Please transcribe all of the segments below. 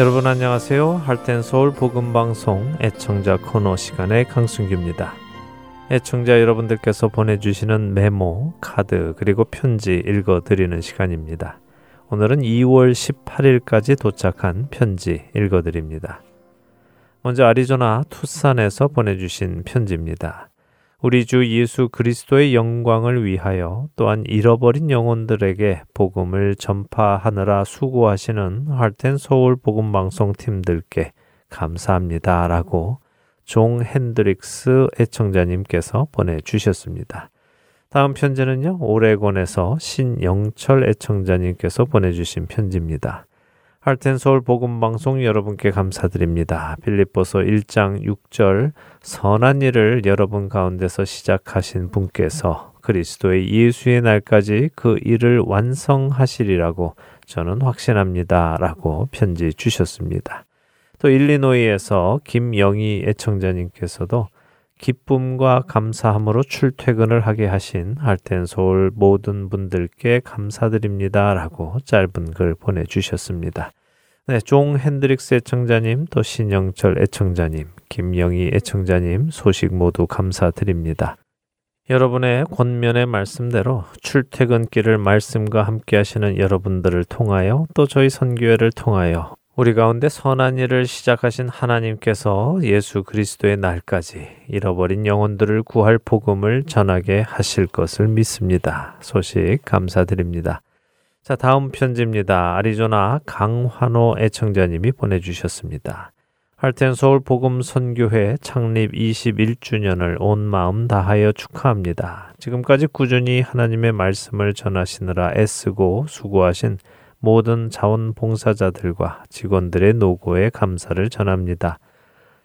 여러분 안녕하세요. 할텐 서울 복음 방송 애청자 코너 시간의 강순규입니다. 애청자 여러분들께서 보내주시는 메모, 카드 그리고 편지 읽어드리는 시간입니다. 오늘은 2월 18일까지 도착한 편지 읽어드립니다. 먼저 아리조나 투싼에서 보내주신 편지입니다. 우리 주 예수 그리스도의 영광을 위하여 또한 잃어버린 영혼들에게 복음을 전파하느라 수고하시는 할텐 서울 복음 방송 팀들께 감사합니다라고 종 핸드릭스 애청자님께서 보내주셨습니다. 다음 편지는요, 오레곤에서 신영철 애청자님께서 보내주신 편지입니다. 할텐 서울 복음 방송 여러분께 감사드립니다. 빌립보서 1장 6절 선한 일을 여러분 가운데서 시작하신 분께서 그리스도의 예수의 날까지 그 일을 완성하시리라고 저는 확신합니다라고 편지 주셨습니다. 또 일리노이에서 김영희 애청자님께서도 기쁨과 감사함으로 출퇴근을 하게 하신 할텐 서울 모든 분들께 감사드립니다라고 짧은 글 보내주셨습니다. 네, 종 핸드릭스 애청자님, 또 신영철 애청자님, 김영희 애청자님 소식 모두 감사드립니다. 여러분의 권면의 말씀대로 출퇴근길을 말씀과 함께 하시는 여러분들을 통하여 또 저희 선교회를 통하여 우리 가운데 선한 일을 시작하신 하나님께서 예수 그리스도의 날까지 잃어버린 영혼들을 구할 복음을 전하게 하실 것을 믿습니다. 소식 감사드립니다. 자, 다음 편지입니다. 아리조나 강환호 애청자님이 보내주셨습니다. 할텐 서울 복음 선교회 창립 21주년을 온 마음 다하여 축하합니다. 지금까지 꾸준히 하나님의 말씀을 전하시느라 애쓰고 수고하신 모든 자원봉사자들과 직원들의 노고에 감사를 전합니다.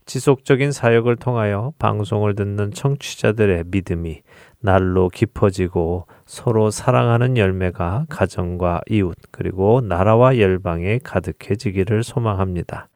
지속적인 사역을 통하여 방송을 듣는 청취자들의 믿음이 날로 깊어지고 서로 사랑하는 열매가 가정과 이웃 그리고 나라와 열방에 가득해지기를 소망합니다.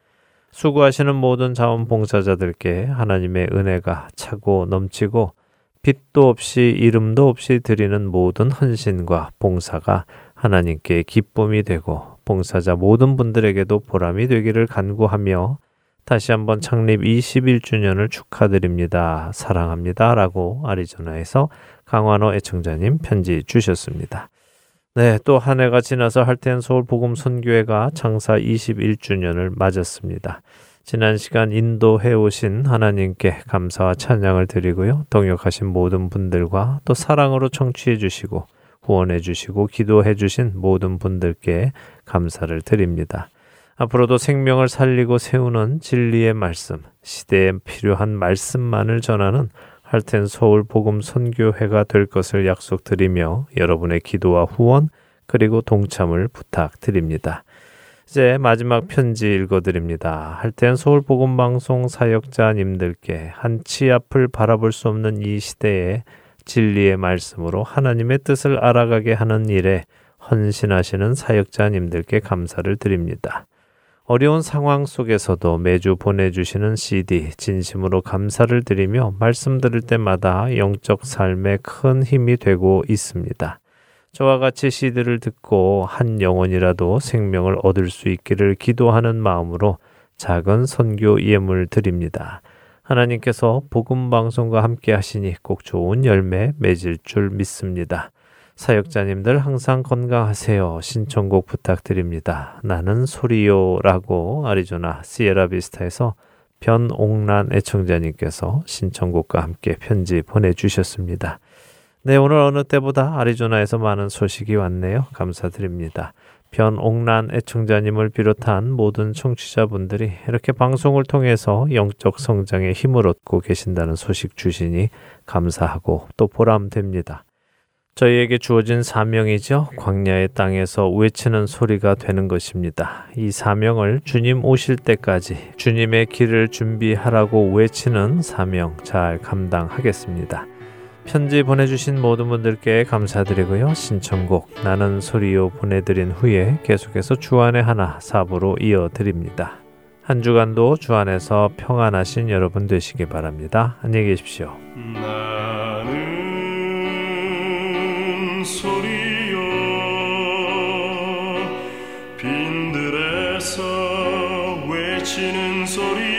수고하시는 모든 자원봉사자들께 하나님의 은혜가 차고 넘치고 빛도 없이 이름도 없이 드리는 모든 헌신과 봉사가 하나님께 기쁨이 되고 봉사자 모든 분들에게도 보람이 되기를 간구하며 다시 한번 창립 21주년을 축하드립니다. 사랑합니다. 라고 아리조나에서 강환호 애청자님 편지 주셨습니다. 네, 또 한 해가 지나서 할텐 서울 복음 선교회가 창사 21주년을 맞았습니다. 지난 시간 인도해 오신 하나님께 감사와 찬양을 드리고요. 동역하신 모든 분들과 또 사랑으로 청취해 주시고 후원해 주시고 기도해 주신 모든 분들께 감사를 드립니다. 앞으로도 생명을 살리고 세우는 진리의 말씀, 시대에 필요한 말씀만을 전하는 할텐 서울 복음 선교회가 될 것을 약속드리며 여러분의 기도와 후원 그리고 동참을 부탁드립니다. 이제 마지막 편지 읽어드립니다. 할텐 서울 복음 방송 사역자님들께 한치 앞을 바라볼 수 없는 이 시대에 진리의 말씀으로 하나님의 뜻을 알아가게 하는 일에 헌신하시는 사역자님들께 감사를 드립니다. 어려운 상황 속에서도 매주 보내주시는 CD 진심으로 감사를 드리며 말씀 들을 때마다 영적 삶에 큰 힘이 되고 있습니다. 저와 같이 CD를 듣고 한 영혼이라도 생명을 얻을 수 있기를 기도하는 마음으로 작은 선교 예물 드립니다. 하나님께서 복음 방송과 함께 하시니 꼭 좋은 열매 맺을 줄 믿습니다. 사역자님들 항상 건강하세요. 신청곡 부탁드립니다. 나는 소리요라고 아리조나 시에라비스타에서 변옥란 애청자님께서 신청곡과 함께 편지 보내주셨습니다. 네, 오늘 어느 때보다 아리조나에서 많은 소식이 왔네요. 감사드립니다. 변옥란 애청자님을 비롯한 모든 청취자분들이 이렇게 방송을 통해서 영적 성장에 힘을 얻고 계신다는 소식 주시니 감사하고 또 보람됩니다. 저희에게 주어진 사명이죠. 광야의 땅에서 외치는 소리가 되는 것입니다. 이 사명을 주님 오실 때까지 주님의 길을 준비하라고 외치는 사명 잘 감당하겠습니다. 편지 보내주신 모든 분들께 감사드리고요. 신청곡 나는 소리요 보내드린 후에 계속해서 주안의 하나 사부로 이어드립니다. 한 주간도 주 안에서 평안하신 여러분 되시기 바랍니다. 안녕히 계십시오. 나는 소리요 빈들에서 할티엔 서울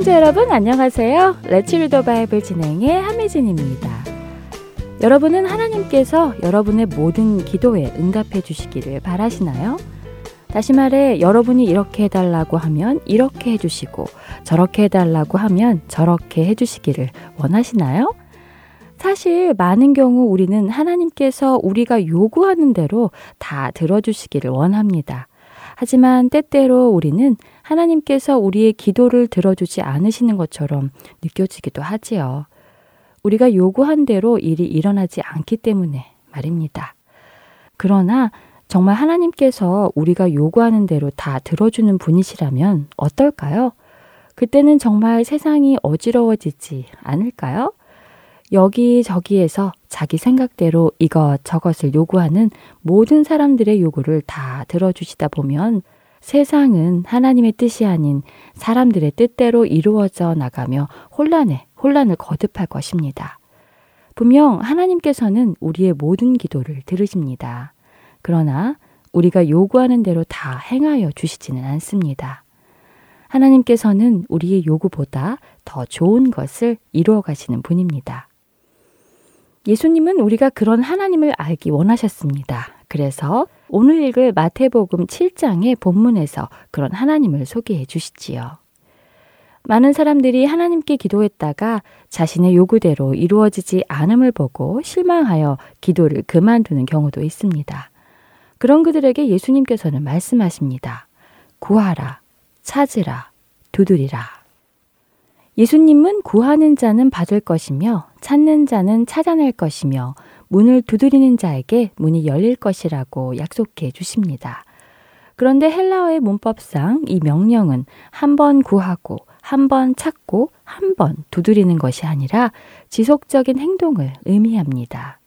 애청자 여러분 안녕하세요. Let's Read the Bible 진행의 함혜진입니다. 여러분은 하나님께서 여러분의 모든 기도에 응답해 주시기를 바라시나요? 다시 말해 여러분이 이렇게 해달라고 하면 이렇게 해주시고 저렇게 해달라고 하면 저렇게 해주시기를 원하시나요? 사실 많은 경우 우리는 하나님께서 우리가 요구하는 대로 다 들어주시기를 원합니다. 하지만 때때로 우리는 하나님께서 우리의 기도를 들어주지 않으시는 것처럼 느껴지기도 하지요. 우리가 요구한 대로 일이 일어나지 않기 때문에 말입니다. 그러나 정말 하나님께서 우리가 요구하는 대로 다 들어주는 분이시라면 어떨까요? 그때는 정말 세상이 어지러워지지 않을까요? 여기저기에서 자기 생각대로 이것 저것을 요구하는 모든 사람들의 요구를 다 들어주시다 보면 세상은 하나님의 뜻이 아닌 사람들의 뜻대로 이루어져 나가며 혼란에 혼란을 거듭할 것입니다. 분명 하나님께서는 우리의 모든 기도를 들으십니다. 그러나 우리가 요구하는 대로 다 행하여 주시지는 않습니다. 하나님께서는 우리의 요구보다 더 좋은 것을 이루어 가시는 분입니다. 예수님은 우리가 그런 하나님을 알기 원하셨습니다. 그래서 오늘 읽을 마태복음 7장의 본문에서 그런 하나님을 소개해 주시지요. 많은 사람들이 하나님께 기도했다가 자신의 요구대로 이루어지지 않음을 보고 실망하여 기도를 그만두는 경우도 있습니다. 그런 그들에게 예수님께서는 말씀하십니다. 구하라, 찾으라, 두드리라. 예수님은 구하는 자는 받을 것이며 찾는 자는 찾아낼 것이며 문을 두드리는 자에게 문이 열릴 것이라고 약속해 주십니다. 그런데 헬라어의 문법상 이 명령은 한 번 구하고 한 번 찾고 한 번 두드리는 것이 아니라 지속적인 행동을 의미합니다.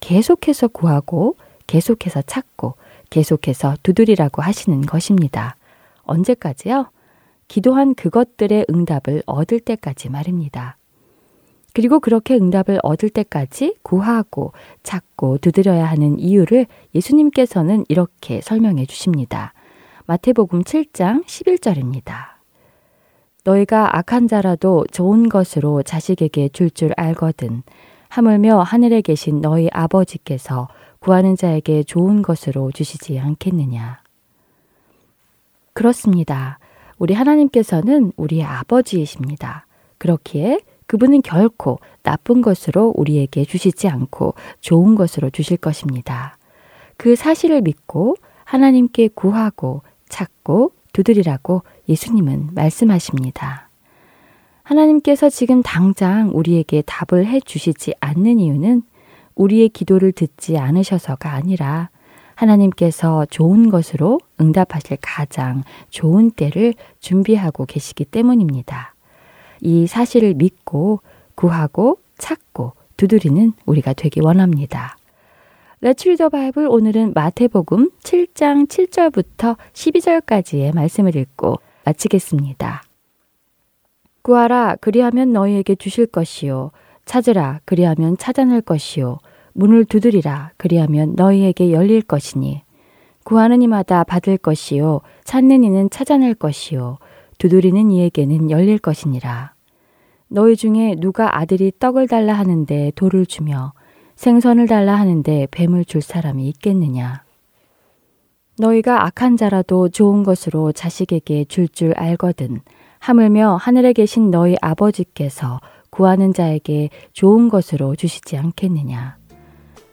계속해서 구하고 계속해서 찾고 계속해서 두드리라고 하시는 것입니다. 언제까지요? 기도한 그것들의 응답을 얻을 때까지 말입니다. 그리고 그렇게 응답을 얻을 때까지 구하고 찾고 두드려야 하는 이유를 예수님께서는 이렇게 설명해 주십니다. 마태복음 7장 11절입니다. 너희가 악한 자라도 좋은 것으로 자식에게 줄줄 줄 알거든. 하물며 하늘에 계신 너희 아버지께서 구하는 자에게 좋은 것으로 주시지 않겠느냐. 그렇습니다. 우리 하나님께서는 우리의 아버지이십니다. 그렇기에 그분은 결코 나쁜 것으로 우리에게 주시지 않고 좋은 것으로 주실 것입니다. 그 사실을 믿고 하나님께 구하고 찾고 두드리라고 예수님은 말씀하십니다. 하나님께서 지금 당장 우리에게 답을 해 주시지 않는 이유는 우리의 기도를 듣지 않으셔서가 아니라 하나님께서 좋은 것으로 응답하실 가장 좋은 때를 준비하고 계시기 때문입니다. 이 사실을 믿고 구하고 찾고 두드리는 우리가 되기 원합니다. 레츠 리더 바이블 오늘은 마태복음 7장 7절부터 12절까지의 말씀을 읽고 마치겠습니다. 구하라 그리하면 너희에게 주실 것이요 찾으라 그리하면 찾아낼 것이요 문을 두드리라 그리하면 너희에게 열릴 것이니 구하는 이마다 받을 것이요 찾는 이는 찾아낼 것이요 두드리는 이에게는 열릴 것이니라. 너희 중에 누가 아들이 떡을 달라 하는데 돌을 주며 생선을 달라 하는데 뱀을 줄 사람이 있겠느냐. 너희가 악한 자라도 좋은 것으로 자식에게 줄줄 줄 알거든. 하물며 하늘에 계신 너희 아버지께서 구하는 자에게 좋은 것으로 주시지 않겠느냐.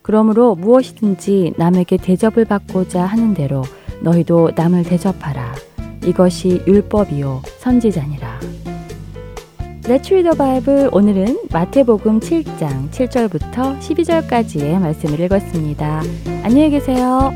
그러므로 무엇이든지 남에게 대접을 받고자 하는 대로 너희도 남을 대접하라. 이것이 율법이요 선지자니라. Let's read the Bible 오늘은 마태복음 7장 7절부터 12절까지의 말씀을 읽었습니다. 안녕히 계세요.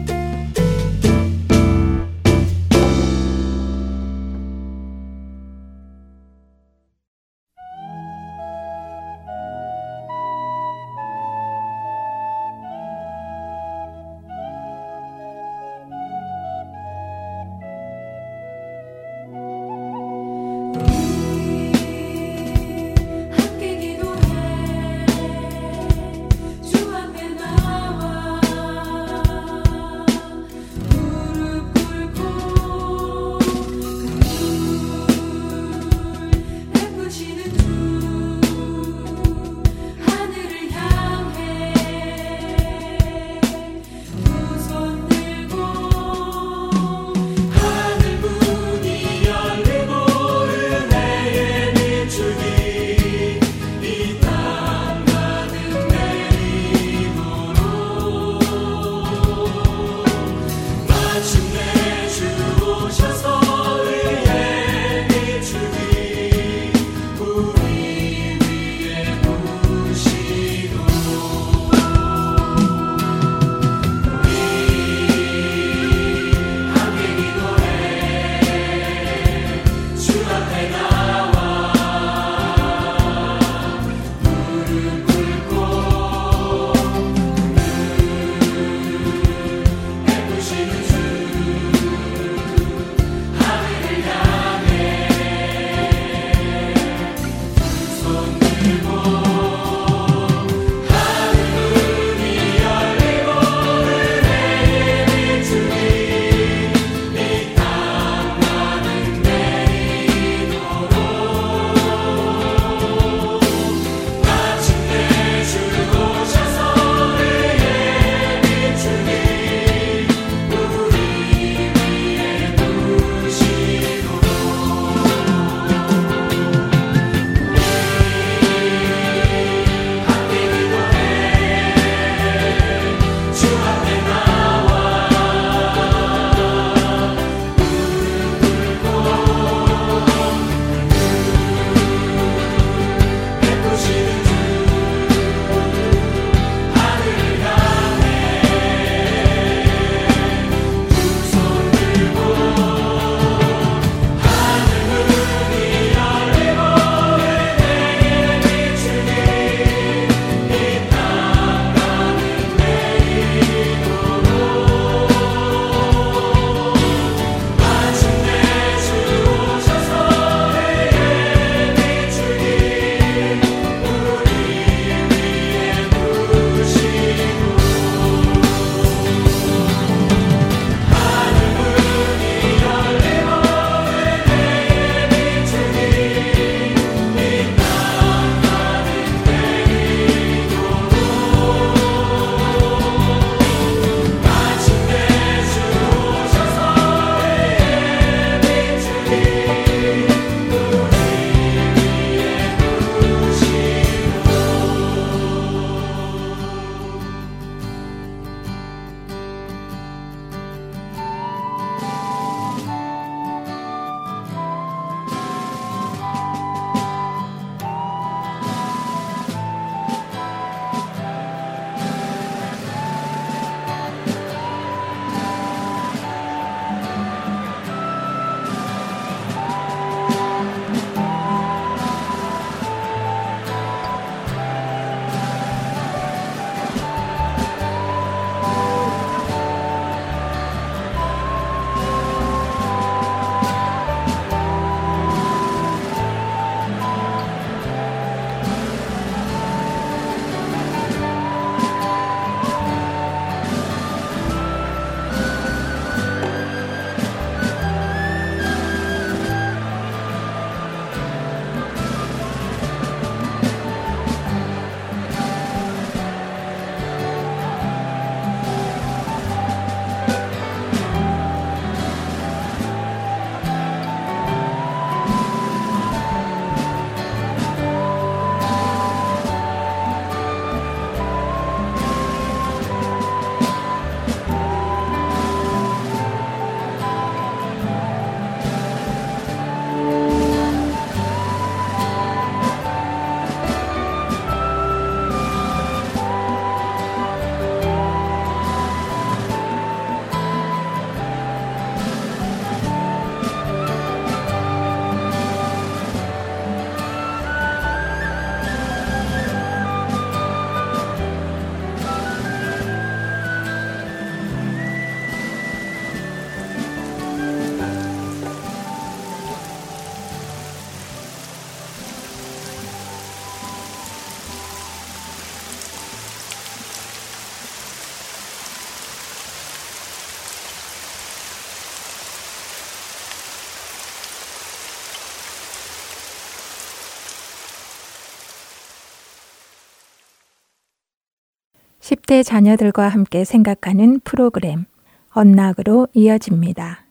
10대 자녀들과 함께 생각하는 프로그램 언락으로 이어집니다.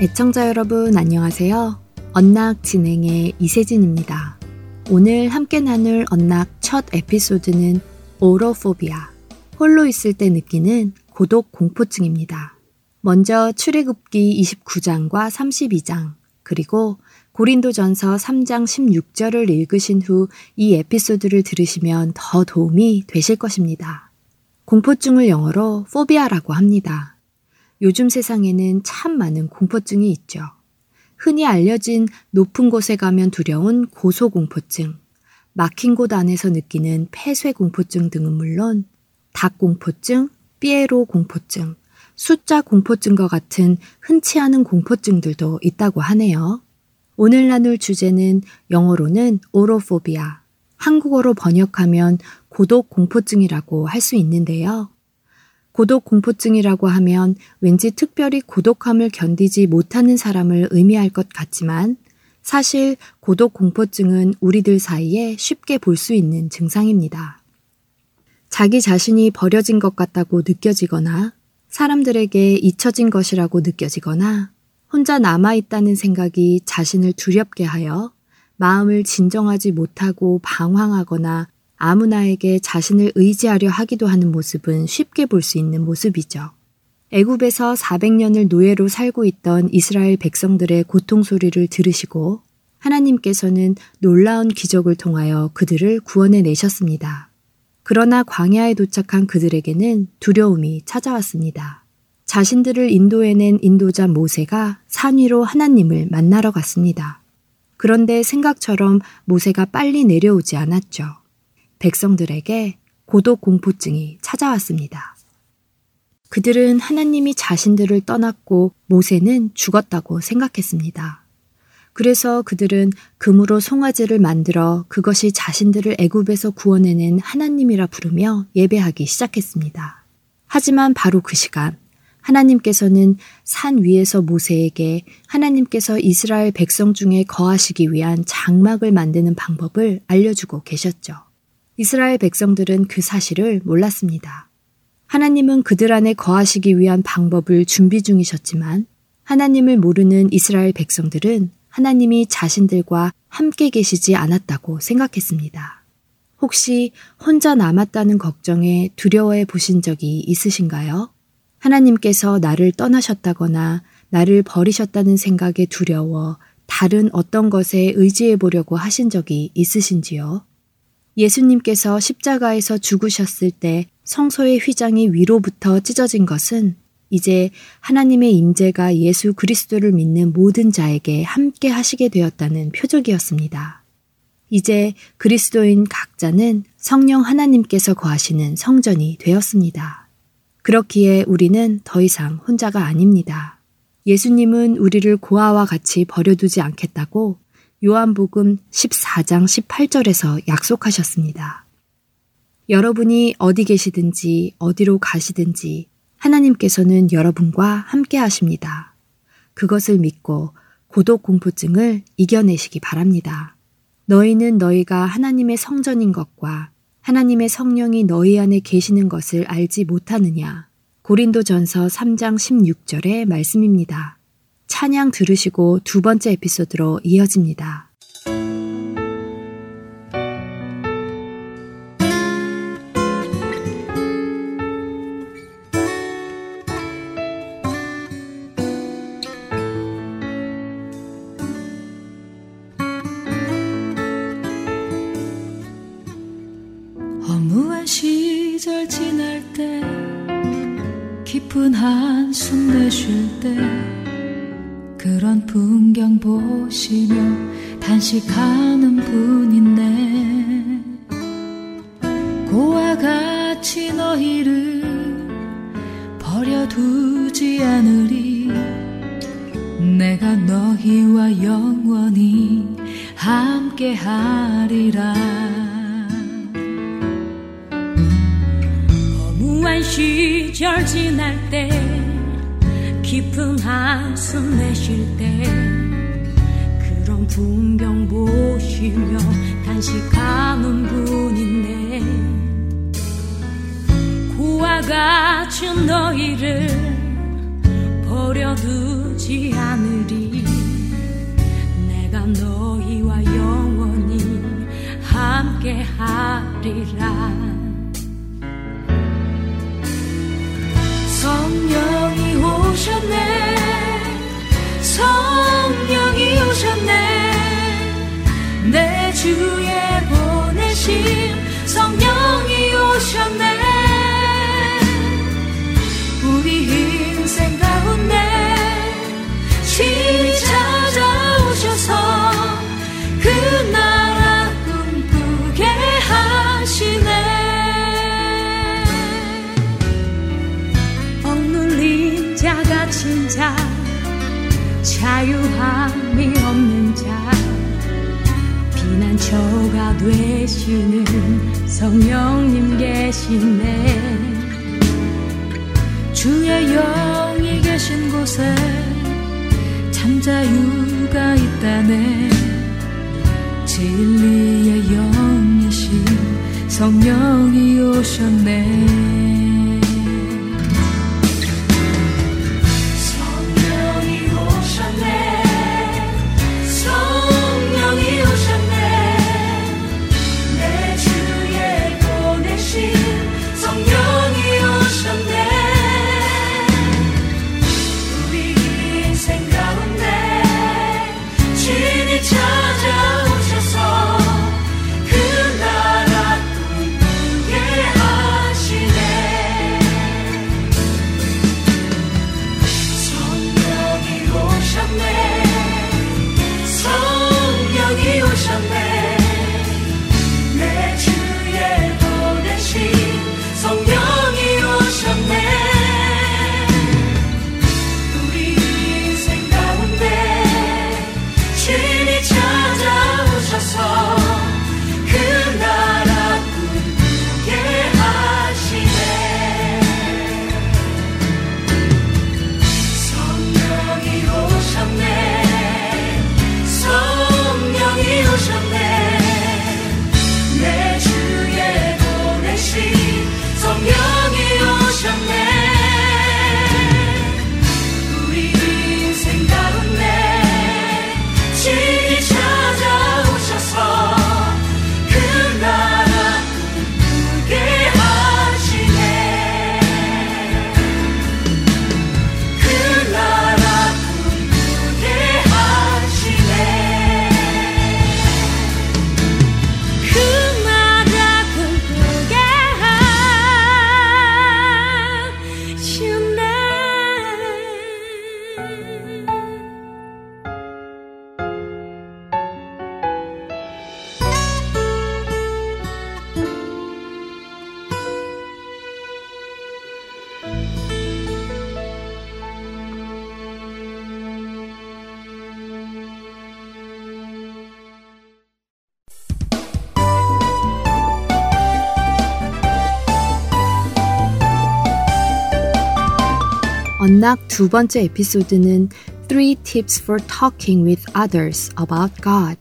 애청자 여러분 안녕하세요. 언락 진행의 이세진입니다. 오늘 함께 나눌 언락 첫 에피소드는 오로포비아, 홀로 있을 때 느끼는 고독 공포증입니다. 먼저 출애굽기 29장과 32장, 그리고 고린도전서 3장 16절을 읽으신 후 이 에피소드를 들으시면 더 도움이 되실 것입니다. 공포증을 영어로 포비아라고 합니다. 요즘 세상에는 참 많은 공포증이 있죠. 흔히 알려진 높은 곳에 가면 두려운 고소공포증, 막힌 곳 안에서 느끼는 폐쇄 공포증 등은 물론 닭 공포증, 삐에로 공포증, 숫자 공포증과 같은 흔치 않은 공포증들도 있다고 하네요. 오늘 나눌 주제는 영어로는 오로포비아, 한국어로 번역하면 고독 공포증이라고 할 수 있는데요. 고독 공포증이라고 하면 왠지 특별히 고독함을 견디지 못하는 사람을 의미할 것 같지만 사실 고독 공포증은 우리들 사이에 쉽게 볼 수 있는 증상입니다. 자기 자신이 버려진 것 같다고 느껴지거나 사람들에게 잊혀진 것이라고 느껴지거나 혼자 남아있다는 생각이 자신을 두렵게 하여 마음을 진정하지 못하고 방황하거나 아무나에게 자신을 의지하려 하기도 하는 모습은 쉽게 볼 수 있는 모습이죠. 애굽에서 400년을 노예로 살고 있던 이스라엘 백성들의 고통 소리를 들으시고 하나님께서는 놀라운 기적을 통하여 그들을 구원해 내셨습니다. 그러나 광야에 도착한 그들에게는 두려움이 찾아왔습니다. 자신들을 인도해낸 인도자 모세가 산 위로 하나님을 만나러 갔습니다. 그런데 생각처럼 모세가 빨리 내려오지 않았죠. 백성들에게 고독 공포증이 찾아왔습니다. 그들은 하나님이 자신들을 떠났고 모세는 죽었다고 생각했습니다. 그래서 그들은 금으로 송아지를 만들어 그것이 자신들을 애굽에서 구원해낸 하나님이라 부르며 예배하기 시작했습니다. 하지만 바로 그 시간 하나님께서는 산 위에서 모세에게 하나님께서 이스라엘 백성 중에 거하시기 위한 장막을 만드는 방법을 알려주고 계셨죠. 이스라엘 백성들은 그 사실을 몰랐습니다. 하나님은 그들 안에 거하시기 위한 방법을 준비 중이셨지만 하나님을 모르는 이스라엘 백성들은 하나님이 자신들과 함께 계시지 않았다고 생각했습니다. 혹시 혼자 남았다는 걱정에 두려워해 보신 적이 있으신가요? 하나님께서 나를 떠나셨다거나 나를 버리셨다는 생각에 두려워 다른 어떤 것에 의지해 보려고 하신 적이 있으신지요? 예수님께서 십자가에서 죽으셨을 때 성소의 휘장이 위로부터 찢어진 것은 이제 하나님의 임재가 예수 그리스도를 믿는 모든 자에게 함께 하시게 되었다는 표적이었습니다. 이제 그리스도인 각자는 성령 하나님께서 거하시는 성전이 되었습니다. 그렇기에 우리는 더 이상 혼자가 아닙니다. 예수님은 우리를 고아와 같이 버려두지 않겠다고 요한복음 14장 18절에서 약속하셨습니다. 여러분이 어디 계시든지 어디로 가시든지 하나님께서는 여러분과 함께 하십니다. 그것을 믿고 고독 공포증을 이겨내시기 바랍니다. 너희는 너희가 하나님의 성전인 것과 하나님의 성령이 너희 안에 계시는 것을 알지 못하느냐. 고린도전서 3장 16절의 말씀입니다. 찬양 들으시고 두 번째 에피소드로 이어집니다. 자유함이 없는 자 피난처가 되시는 성령님 계시네. 주의 영이 계신 곳에 참 자유가 있다네. 진리의 영이신 성령이 오셨네 언락 두 번째 에피소드는 Three Tips for Talking with Others About God.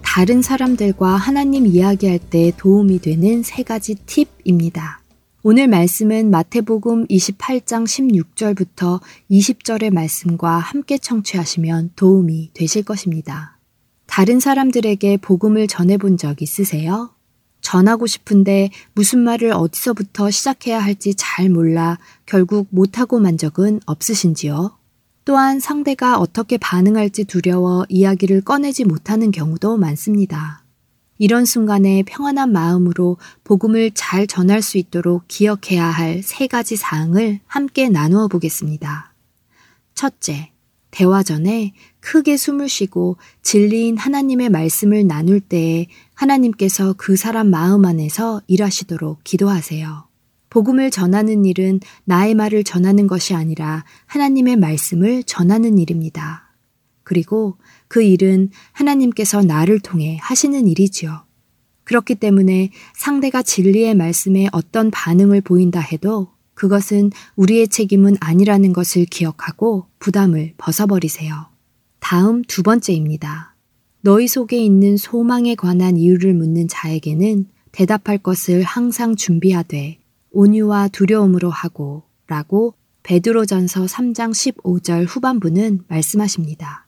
다른 사람들과 하나님 이야기할 때 도움이 되는 세 가지 팁입니다. 오늘 말씀은 마태복음 28장 16절부터 20절의 말씀과 함께 청취하시면 도움이 되실 것입니다. 다른 사람들에게 복음을 전해본 적 있으세요? 전하고 싶은데 무슨 말을 어디서부터 시작해야 할지 잘 몰라 결국 못하고 만 적은 없으신지요? 또한 상대가 어떻게 반응할지 두려워 이야기를 꺼내지 못하는 경우도 많습니다. 이런 순간에 평안한 마음으로 복음을 잘 전할 수 있도록 기억해야 할 세 가지 사항을 함께 나누어 보겠습니다. 첫째, 대화 전에 크게 숨을 쉬고 진리인 하나님의 말씀을 나눌 때에 하나님께서 그 사람 마음 안에서 일하시도록 기도하세요. 복음을 전하는 일은 나의 말을 전하는 것이 아니라 하나님의 말씀을 전하는 일입니다. 그리고 그 일은 하나님께서 나를 통해 하시는 일이지요. 그렇기 때문에 상대가 진리의 말씀에 어떤 반응을 보인다 해도 그것은 우리의 책임은 아니라는 것을 기억하고 부담을 벗어버리세요. 다음 두 번째입니다. 너희 속에 있는 소망에 관한 이유를 묻는 자에게는 대답할 것을 항상 준비하되 온유와 두려움으로 하고 라고 베드로전서 3장 15절 후반부는 말씀하십니다.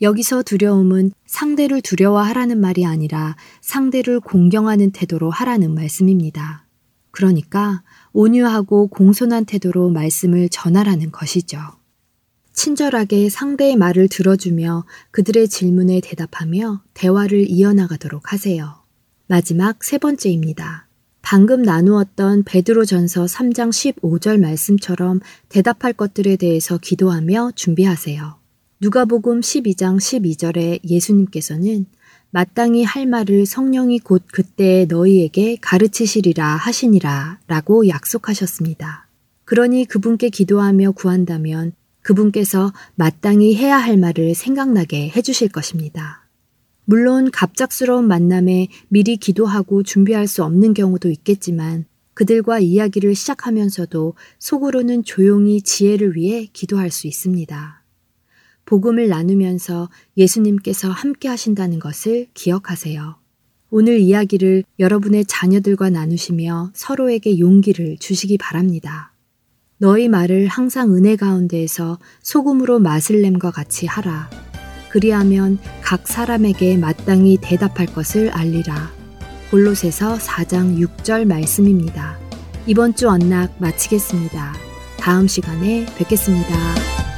여기서 두려움은 상대를 두려워하라는 말이 아니라 상대를 공경하는 태도로 하라는 말씀입니다. 그러니까 온유하고 공손한 태도로 말씀을 전하라는 것이죠. 친절하게 상대의 말을 들어주며 그들의 질문에 대답하며 대화를 이어나가도록 하세요. 마지막 세 번째입니다. 방금 나누었던 베드로전서 3장 15절 말씀처럼 대답할 것들에 대해서 기도하며 준비하세요. 누가복음 12장 12절에 예수님께서는 마땅히 할 말을 성령이 곧 그때 너희에게 가르치시리라 하시니라 라고 약속하셨습니다. 그러니 그분께 기도하며 구한다면 그분께서 마땅히 해야 할 말을 생각나게 해주실 것입니다. 물론 갑작스러운 만남에 미리 기도하고 준비할 수 없는 경우도 있겠지만 그들과 이야기를 시작하면서도 속으로는 조용히 지혜를 위해 기도할 수 있습니다. 복음을 나누면서 예수님께서 함께 하신다는 것을 기억하세요. 오늘 이야기를 여러분의 자녀들과 나누시며 서로에게 용기를 주시기 바랍니다. 너희 말을 항상 은혜 가운데에서 소금으로 맛을 냄과 같이 하라. 그리하면 각 사람에게 마땅히 대답할 것을 알리라. 골로새서 4장 6절 말씀입니다. 이번 주 언락 마치겠습니다. 다음 시간에 뵙겠습니다.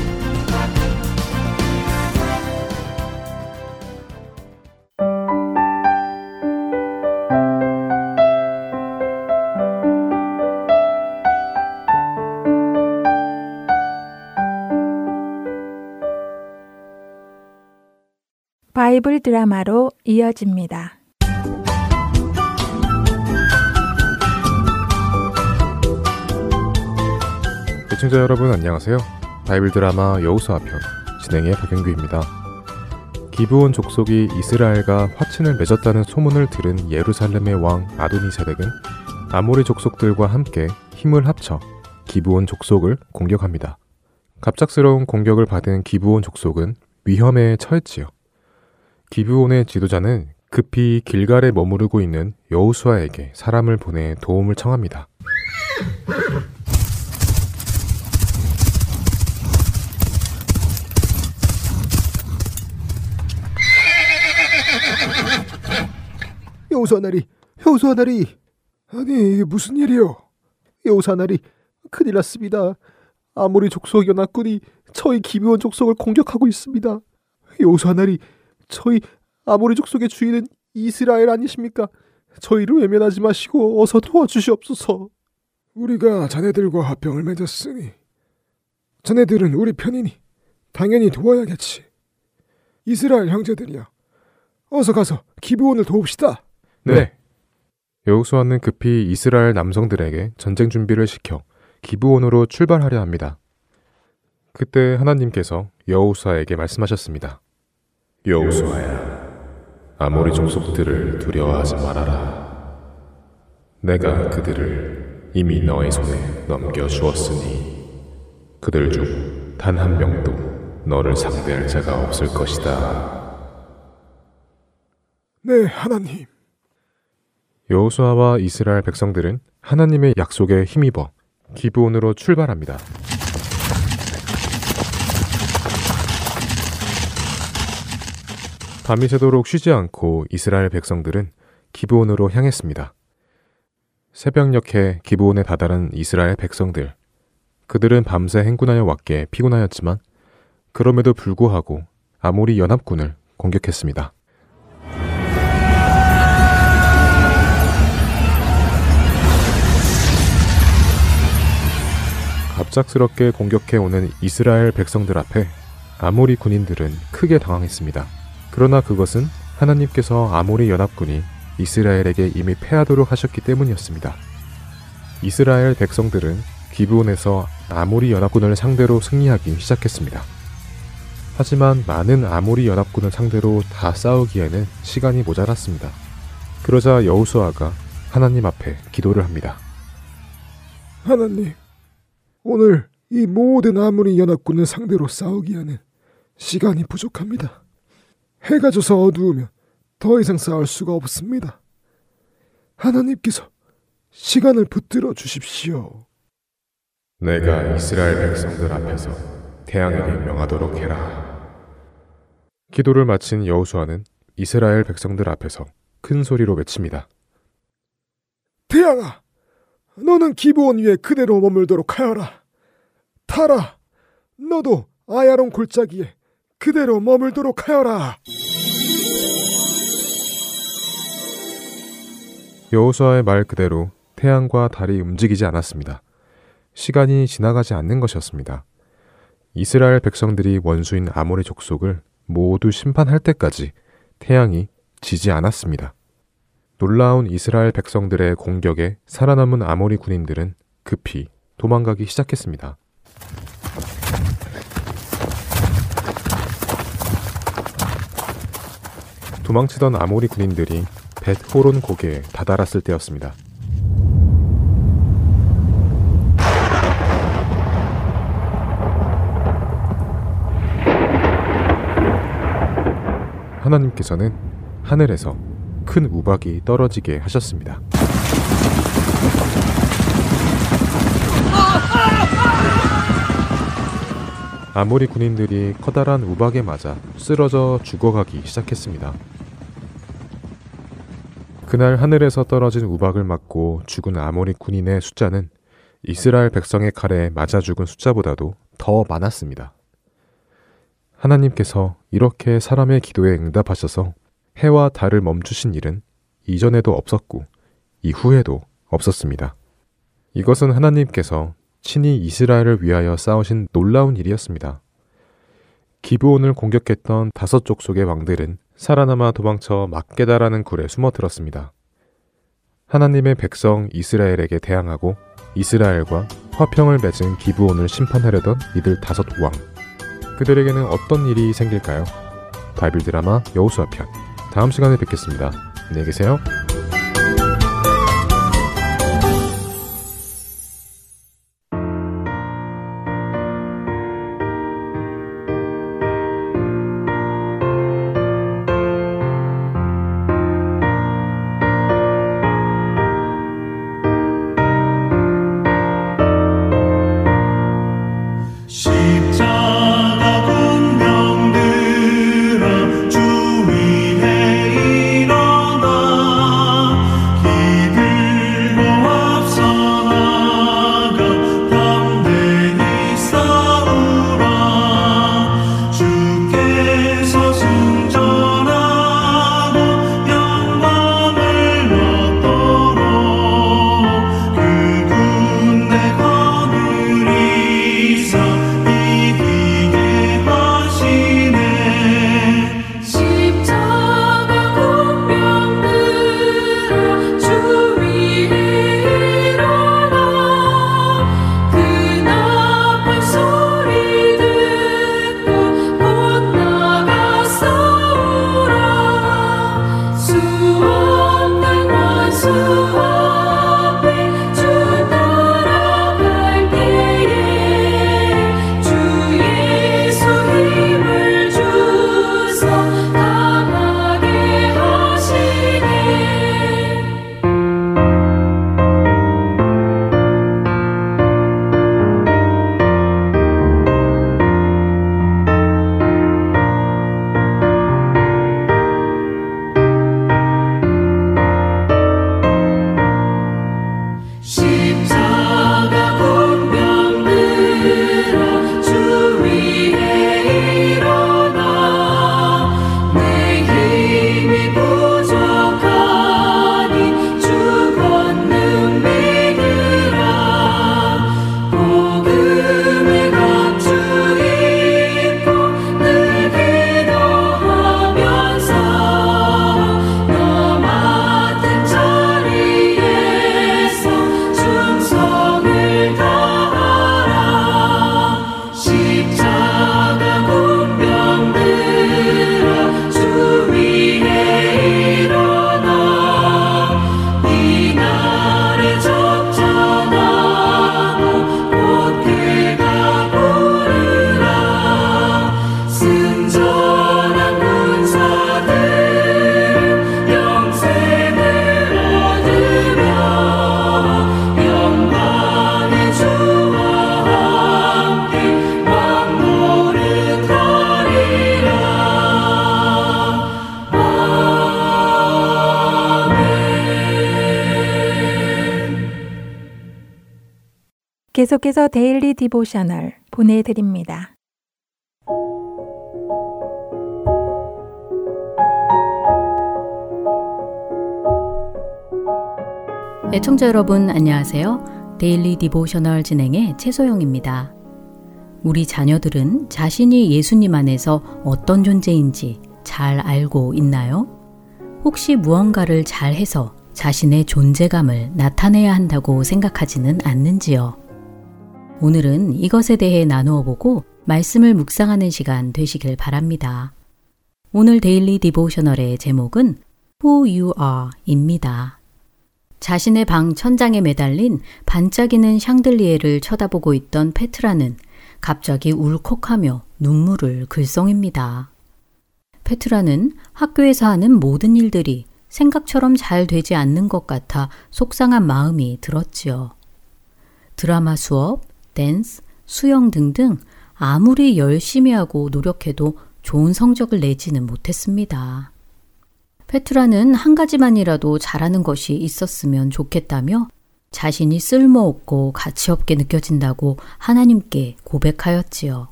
바이블 드라마로 이어집니다. 시청자 여러분 안녕하세요. 바이블 드라마 여우수아 편 진행의 박영규입니다. 기브온 족속이 이스라엘과 화친을 맺었다는 소문을 들은 예루살렘의 왕 아도니세덱은 아모리 족속들과 함께 힘을 합쳐 기브온 족속을 공격합니다. 갑작스러운 공격을 받은 기브온 족속은 위험에 처했지요. 기브온의 지도자는 급히 길갈에 머무르고 있는 여우수아에게 사람을 보내 도움을 청합니다. 여우사나리, 여우사나리. 아니 무슨 일이요? 여우사나리, 큰일 났습니다. 아모리 족속 연합군이 저희 기비원 족속을 공격하고 있습니다. 여우사나리, 저희 아모리 족 속의 주인은 이스라엘 아니십니까? 저희를 외면하지 마시고 어서 도와주시옵소서. 우리가 자네들과 합병을 맺었으니 자네들은 우리 편이니 당연히 도와야겠지. 이스라엘 형제들이야. 어서 가서 기브온을 도웁시다. 네. 여호수아는 급히 이스라엘 남성들에게 전쟁 준비를 시켜 기브온으로 출발하려 합니다. 그때 하나님께서 여호수아에게 말씀하셨습니다. 여호수아야, 아모리 종속들을 두려워하지 말아라. 내가 그들을 이미 너의 손에 넘겨 주었으니 그들 중 단 한 명도 너를 상대할 자가 없을 것이다. 네, 하나님. 여호수아와 이스라엘 백성들은 하나님의 약속에 힘입어 기브온으로 출발합니다. 밤이 새도록 쉬지 않고 이스라엘 백성들은 기브온으로 향했습니다. 새벽녘에 기브온에 다다른 이스라엘 백성들. 그들은 밤새 행군하여 왔기에 피곤하였지만 그럼에도 불구하고 아모리 연합군을 공격했습니다. 갑작스럽게 공격해 오는 이스라엘 백성들 앞에 아모리 군인들은 크게 당황했습니다. 그러나 그것은 하나님께서 아모리 연합군이 이스라엘에게 이미 패하도록 하셨기 때문이었습니다. 이스라엘 백성들은 기브온에서 아모리 연합군을 상대로 승리하기 시작했습니다. 하지만 많은 아모리 연합군을 상대로 다 싸우기에는 시간이 모자랐습니다. 그러자 여우수아가 하나님 앞에 기도를 합니다. 하나님, 오늘 이 모든 아무리 연합군을 상대로 싸우기에는 시간이 부족합니다. 해가 져서 어두우면 더 이상 싸울 수가 없습니다. 하나님께서 시간을 붙들어 주십시오. 내가 이스라엘 백성들 앞에서 태양에게 명하도록 해라. 기도를 마친 여호수아는 이스라엘 백성들 앞에서 큰 소리로 외칩니다. 태양아, 너는 기브온 위에 그대로 머물도록 하여라. 타라, 너도 아야론 골짜기에 그대로 머물도록 하여라. 여호수아의 말 그대로 태양과 달이 움직이지 않았습니다. 시간이 지나가지 않는 것이었습니다. 이스라엘 백성들이 원수인 아모리 족속을 모두 심판할 때까지 태양이 지지 않았습니다. 놀라운 이스라엘 백성들의 공격에 살아남은 아모리 군인들은 급히 도망가기 시작했습니다. 도망치던 아모리 군인들이 벳 호론 고개에 다다랐을 때였습니다. 하나님께서는 하늘에서 큰 우박이 떨어지게 하셨습니다. 아모리 군인들이 커다란 우박에 맞아 쓰러져 죽어가기 시작했습니다. 그날 하늘에서 떨어진 우박을 맞고 죽은 아모리 군인의 숫자는 이스라엘 백성의 칼에 맞아 죽은 숫자보다도 더 많았습니다. 하나님께서 이렇게 사람의 기도에 응답하셔서 해와 달을 멈추신 일은 이전에도 없었고 이후에도 없었습니다. 이것은 하나님께서 친히 이스라엘을 위하여 싸우신 놀라운 일이었습니다. 기브온을 공격했던 다섯 족속의 왕들은 살아남아 도망쳐 막게다라는 굴에 숨어들었습니다. 하나님의 백성 이스라엘에게 대항하고 이스라엘과 화평을 맺은 기브온을 심판하려던 이들 다섯 왕. 그들에게는 어떤 일이 생길까요? 바이블 드라마 여호수아 편. 다음 시간에 뵙겠습니다. 안녕히 계세요. 계속해서 Daily Devotional 보내드립니다. 애청자 여러분 안녕하세요. Daily Devotional 진행의 최소영입니다. 우리 자녀들은 자신이 예수님 안에서 어떤 존재인지 잘 알고 있나요? 혹시 무언가를 잘 해서 자신의 존재감을 나타내야 한다고 생각하지는 않는지요? 오늘은 이것에 대해 나누어 보고 말씀을 묵상하는 시간 되시길 바랍니다. 오늘 Daily Devotional의 제목은 Who You Are입니다. 자신의 방 천장에 매달린 반짝이는 샹들리에를 쳐다보고 있던 페트라는 갑자기 울컥하며 눈물을 글썽입니다. 페트라는 학교에서 하는 모든 일들이 생각처럼 잘 되지 않는 것 같아 속상한 마음이 들었지요. 드라마 수업, 댄스, 수영 등등 아무리 열심히 하고 노력해도 좋은 성적을 내지는 못했습니다. 페트라는 한 가지만이라도 잘하는 것이 있었으면 좋겠다며 자신이 쓸모없고 가치없게 느껴진다고 하나님께 고백하였지요.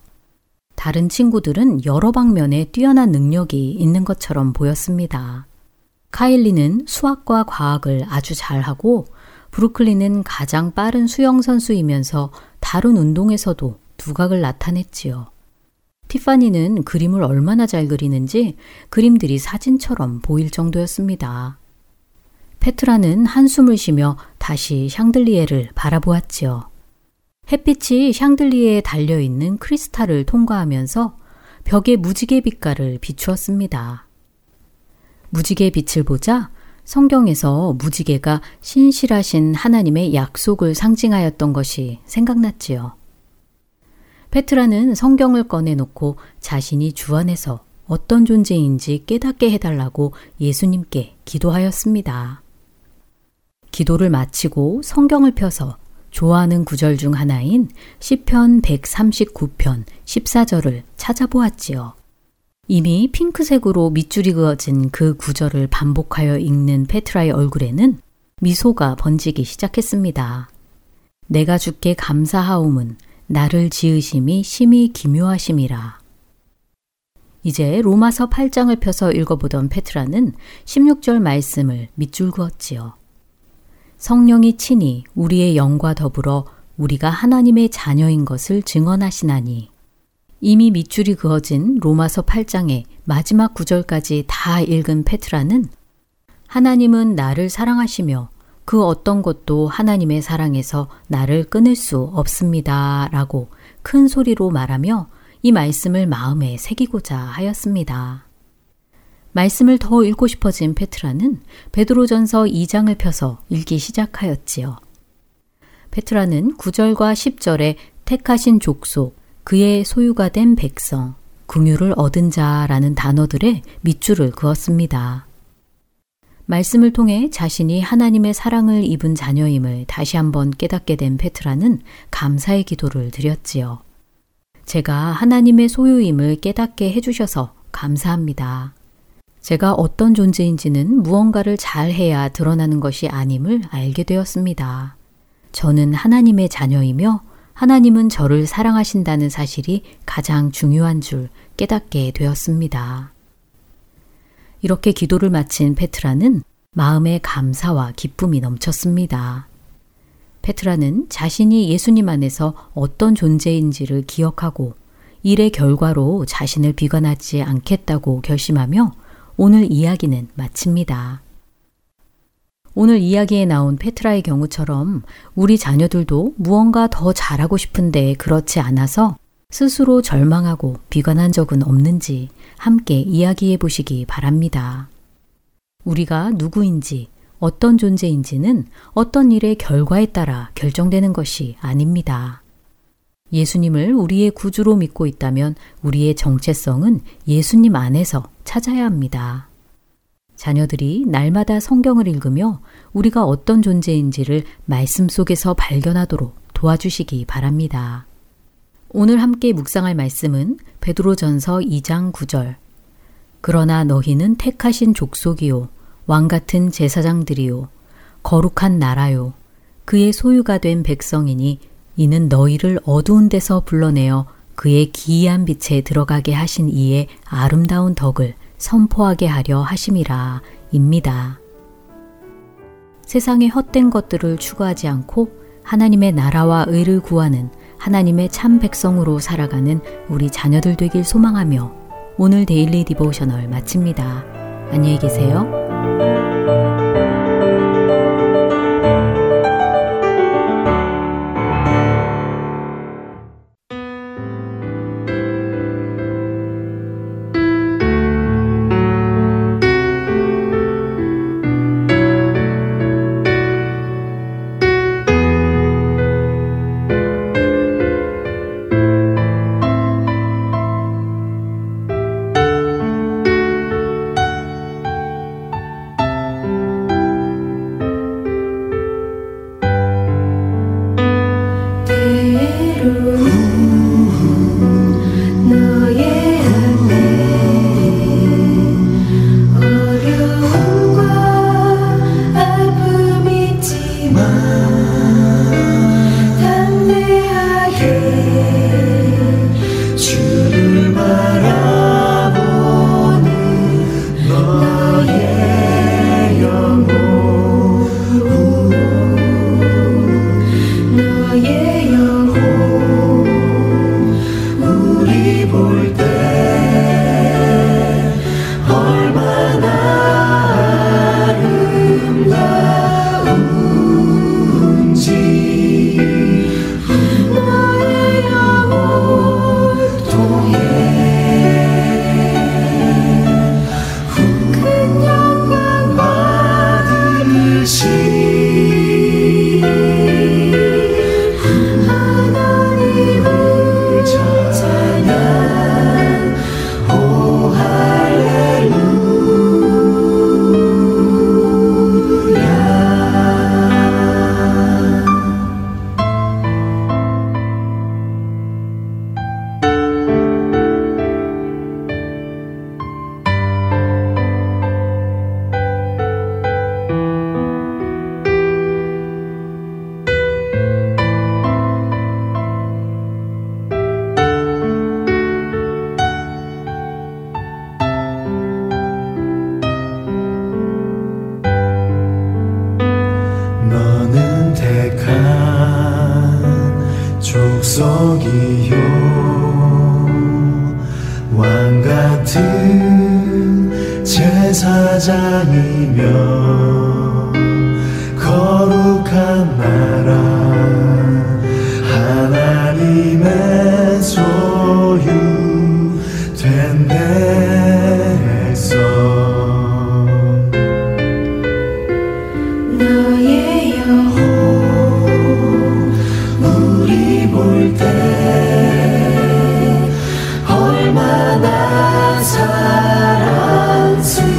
다른 친구들은 여러 방면에 뛰어난 능력이 있는 것처럼 보였습니다. 카일리는 수학과 과학을 아주 잘하고 브루클린은 가장 빠른 수영 선수이면서 다른 운동에서도 두각을 나타냈지요. 티파니는 그림을 얼마나 잘 그리는지 그림들이 사진처럼 보일 정도였습니다. 페트라는 한숨을 쉬며 다시 샹들리에를 바라보았지요. 햇빛이 샹들리에에 달려있는 크리스탈을 통과하면서 벽에 무지개 빛깔을 비추었습니다. 무지개 빛을 보자 성경에서 무지개가 신실하신 하나님의 약속을 상징하였던 것이 생각났지요. 페트라는 성경을 꺼내놓고 자신이 주 안에서 어떤 존재인지 깨닫게 해달라고 예수님께 기도하였습니다. 기도를 마치고 성경을 펴서 좋아하는 구절 중 하나인 시편 139편 14절을 찾아보았지요. 이미 핑크색으로 밑줄이 그어진 그 구절을 반복하여 읽는 페트라의 얼굴에는 미소가 번지기 시작했습니다. 내가 주께 감사하옴은 나를 지으심이 심히 기묘하심이라. 이제 로마서 8장을 펴서 읽어보던 페트라는 16절 말씀을 밑줄 그었지요. 성령이 친히 우리의 영과 더불어 우리가 하나님의 자녀인 것을 증언하시나니 이미 밑줄이 그어진 로마서 8장의 마지막 구절까지 다 읽은 페트라는 하나님은 나를 사랑하시며 그 어떤 것도 하나님의 사랑에서 나를 끊을 수 없습니다. 라고 큰 소리로 말하며 이 말씀을 마음에 새기고자 하였습니다. 말씀을 더 읽고 싶어진 페트라는 베드로전서 2장을 펴서 읽기 시작하였지요. 페트라는 9절과 10절에 택하신 족속, 그의 소유가 된 백성, 궁유를 얻은 자라는 단어들의 밑줄을 그었습니다. 말씀을 통해 자신이 하나님의 사랑을 입은 자녀임을 다시 한번 깨닫게 된 페트라는 감사의 기도를 드렸지요. 제가 하나님의 소유임을 깨닫게 해주셔서 감사합니다. 제가 어떤 존재인지는 무언가를 잘 해야 드러나는 것이 아님을 알게 되었습니다. 저는 하나님의 자녀이며 하나님은 저를 사랑하신다는 사실이 가장 중요한 줄 깨닫게 되었습니다. 이렇게 기도를 마친 페트라는 마음의 감사와 기쁨이 넘쳤습니다. 페트라는 자신이 예수님 안에서 어떤 존재인지를 기억하고 일의 결과로 자신을 비관하지 않겠다고 결심하며 오늘 이야기는 마칩니다. 오늘 이야기에 나온 페트라의 경우처럼 우리 자녀들도 무언가 더 잘하고 싶은데 그렇지 않아서 스스로 절망하고 비관한 적은 없는지 함께 이야기해 보시기 바랍니다. 우리가 누구인지 어떤 존재인지는 어떤 일의 결과에 따라 결정되는 것이 아닙니다. 예수님을 우리의 구주로 믿고 있다면 우리의 정체성은 예수님 안에서 찾아야 합니다. 자녀들이 날마다 성경을 읽으며 우리가 어떤 존재인지를 말씀 속에서 발견하도록 도와주시기 바랍니다. 오늘 함께 묵상할 말씀은 베드로전서 2장 9절. 그러나 너희는 택하신 족속이요 왕 같은 제사장들이요 거룩한 나라요 그의 소유가 된 백성이니 이는 너희를 어두운 데서 불러내어 그의 기이한 빛에 들어가게 하신 이의 아름다운 덕을 선포하게 하려 하심이라 입니다. 세상의 헛된 것들을 추구하지 않고 하나님의 나라와 의를 구하는 하나님의 참 백성으로 살아가는 우리 자녀들 되길 소망하며 오늘 Daily Devotional 마칩니다. 안녕히 계세요. 사